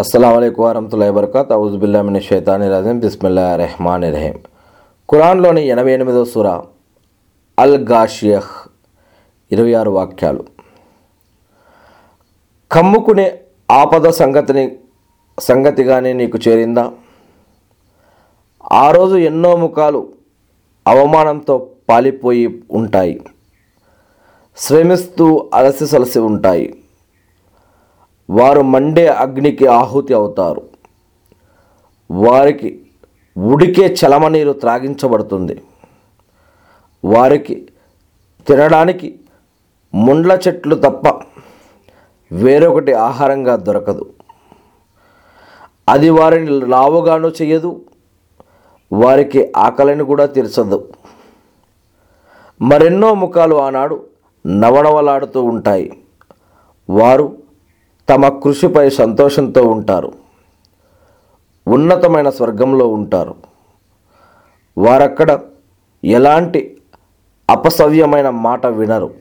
అస్సలం అయికు వరహతుల్లా వబర్కాత్ అవుజుబుల్లామిన షైతాని రజీం. బిస్మిల్లా రెహమాన్ రహీం. ఖురాన్లోని ఎనభై ఎనిమిదో సూర అల్ గాషియహ్ ఇరవై ఆరు వాక్యాలు. కమ్ముకునే ఆపద సంగతిని సంగతిగానే నీకు చేరిందా? ఆ రోజు ఎన్నో ముఖాలు అవమానంతో పాలిపోయి ఉంటాయి. శ్రమిస్తూ అలసి సలసి ఉంటాయి. వారు మండే అగ్నికి ఆహుతి అవుతారు. వారికి ఉడికే చలమనీరు త్రాగించబడుతుంది. వారికి తినడానికి ముండ్ల చెట్లు తప్ప వేరొకటి ఆహారంగా దొరకదు. అది వారిని లావుగాను చేయదు. వారికి ఆకలిని కూడా తీర్చదు. మరెన్నో ముఖాలు ఆనాడు నవనవలాడుతూ ఉంటాయి. వారు తమ కృషిపై సంతోషంతో ఉంటారు. ఉన్నతమైన స్వర్గంలో ఉంటారు. వారక్కడ ఎలాంటి అపసవ్యమైన మాట వినరు.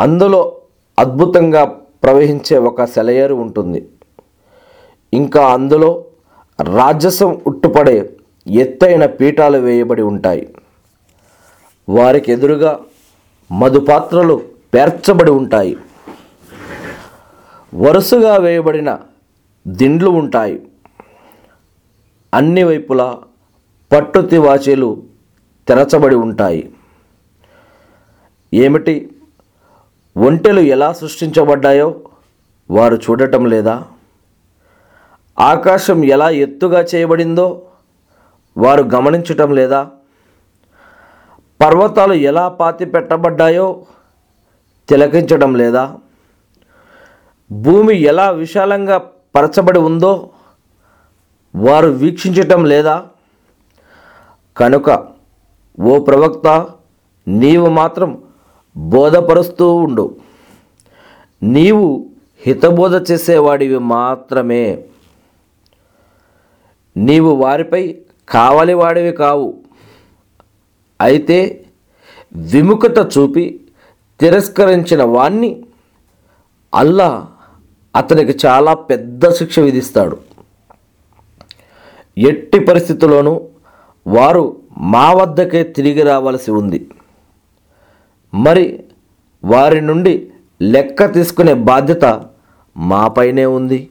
అందులో అద్భుతంగా ప్రవహించే ఒక సెలయేరు ఉంటుంది. ఇంకా అందులో రాజసం ఉట్టుపడే ఎత్తైన పీఠాలు వేయబడి ఉంటాయి. వారికి ఎదురుగా మధుపాత్రలు పేర్చబడి ఉంటాయి. వరుసగా వేయబడిన దిండ్లు ఉంటాయి. అన్ని వైపులా పట్టు తివాచీలు తెరచబడి ఉంటాయి. ఏమిటి? ఒంటెలు ఎలా సృష్టించబడ్డాయో వారు చూడటం లేదా? ఆకాశం ఎలా ఎత్తుగా చేయబడిందో వారు గమనించటం లేదా? పర్వతాలు ఎలా పాతి పెట్టబడ్డాయో తిలకించడం లేదా? భూమి ఎలా విశాలంగా పరచబడి ఉందో వారు వీక్షించటం లేదా? కనుక ఓ ప్రవక్త నీవు మాత్రం బోధపరుస్తూ ఉండు. నీవు హితబోధ చేసేవాడివి మాత్రమే. నీవు వారిపై కావలివాడివి కావు. అయితే విముఖత చూపి తిరస్కరించిన వాణ్ణి అల్లా అతనికి చాలా పెద్ద శిక్ష విధిస్తాడు. ఎట్టి పరిస్థితుల్లోనూ వారు మా వద్దకే తిరిగి రావలసి ఉంది. మరి వారి నుండి లెక్క తీసుకునే బాధ్యత మాపైనే ఉంది.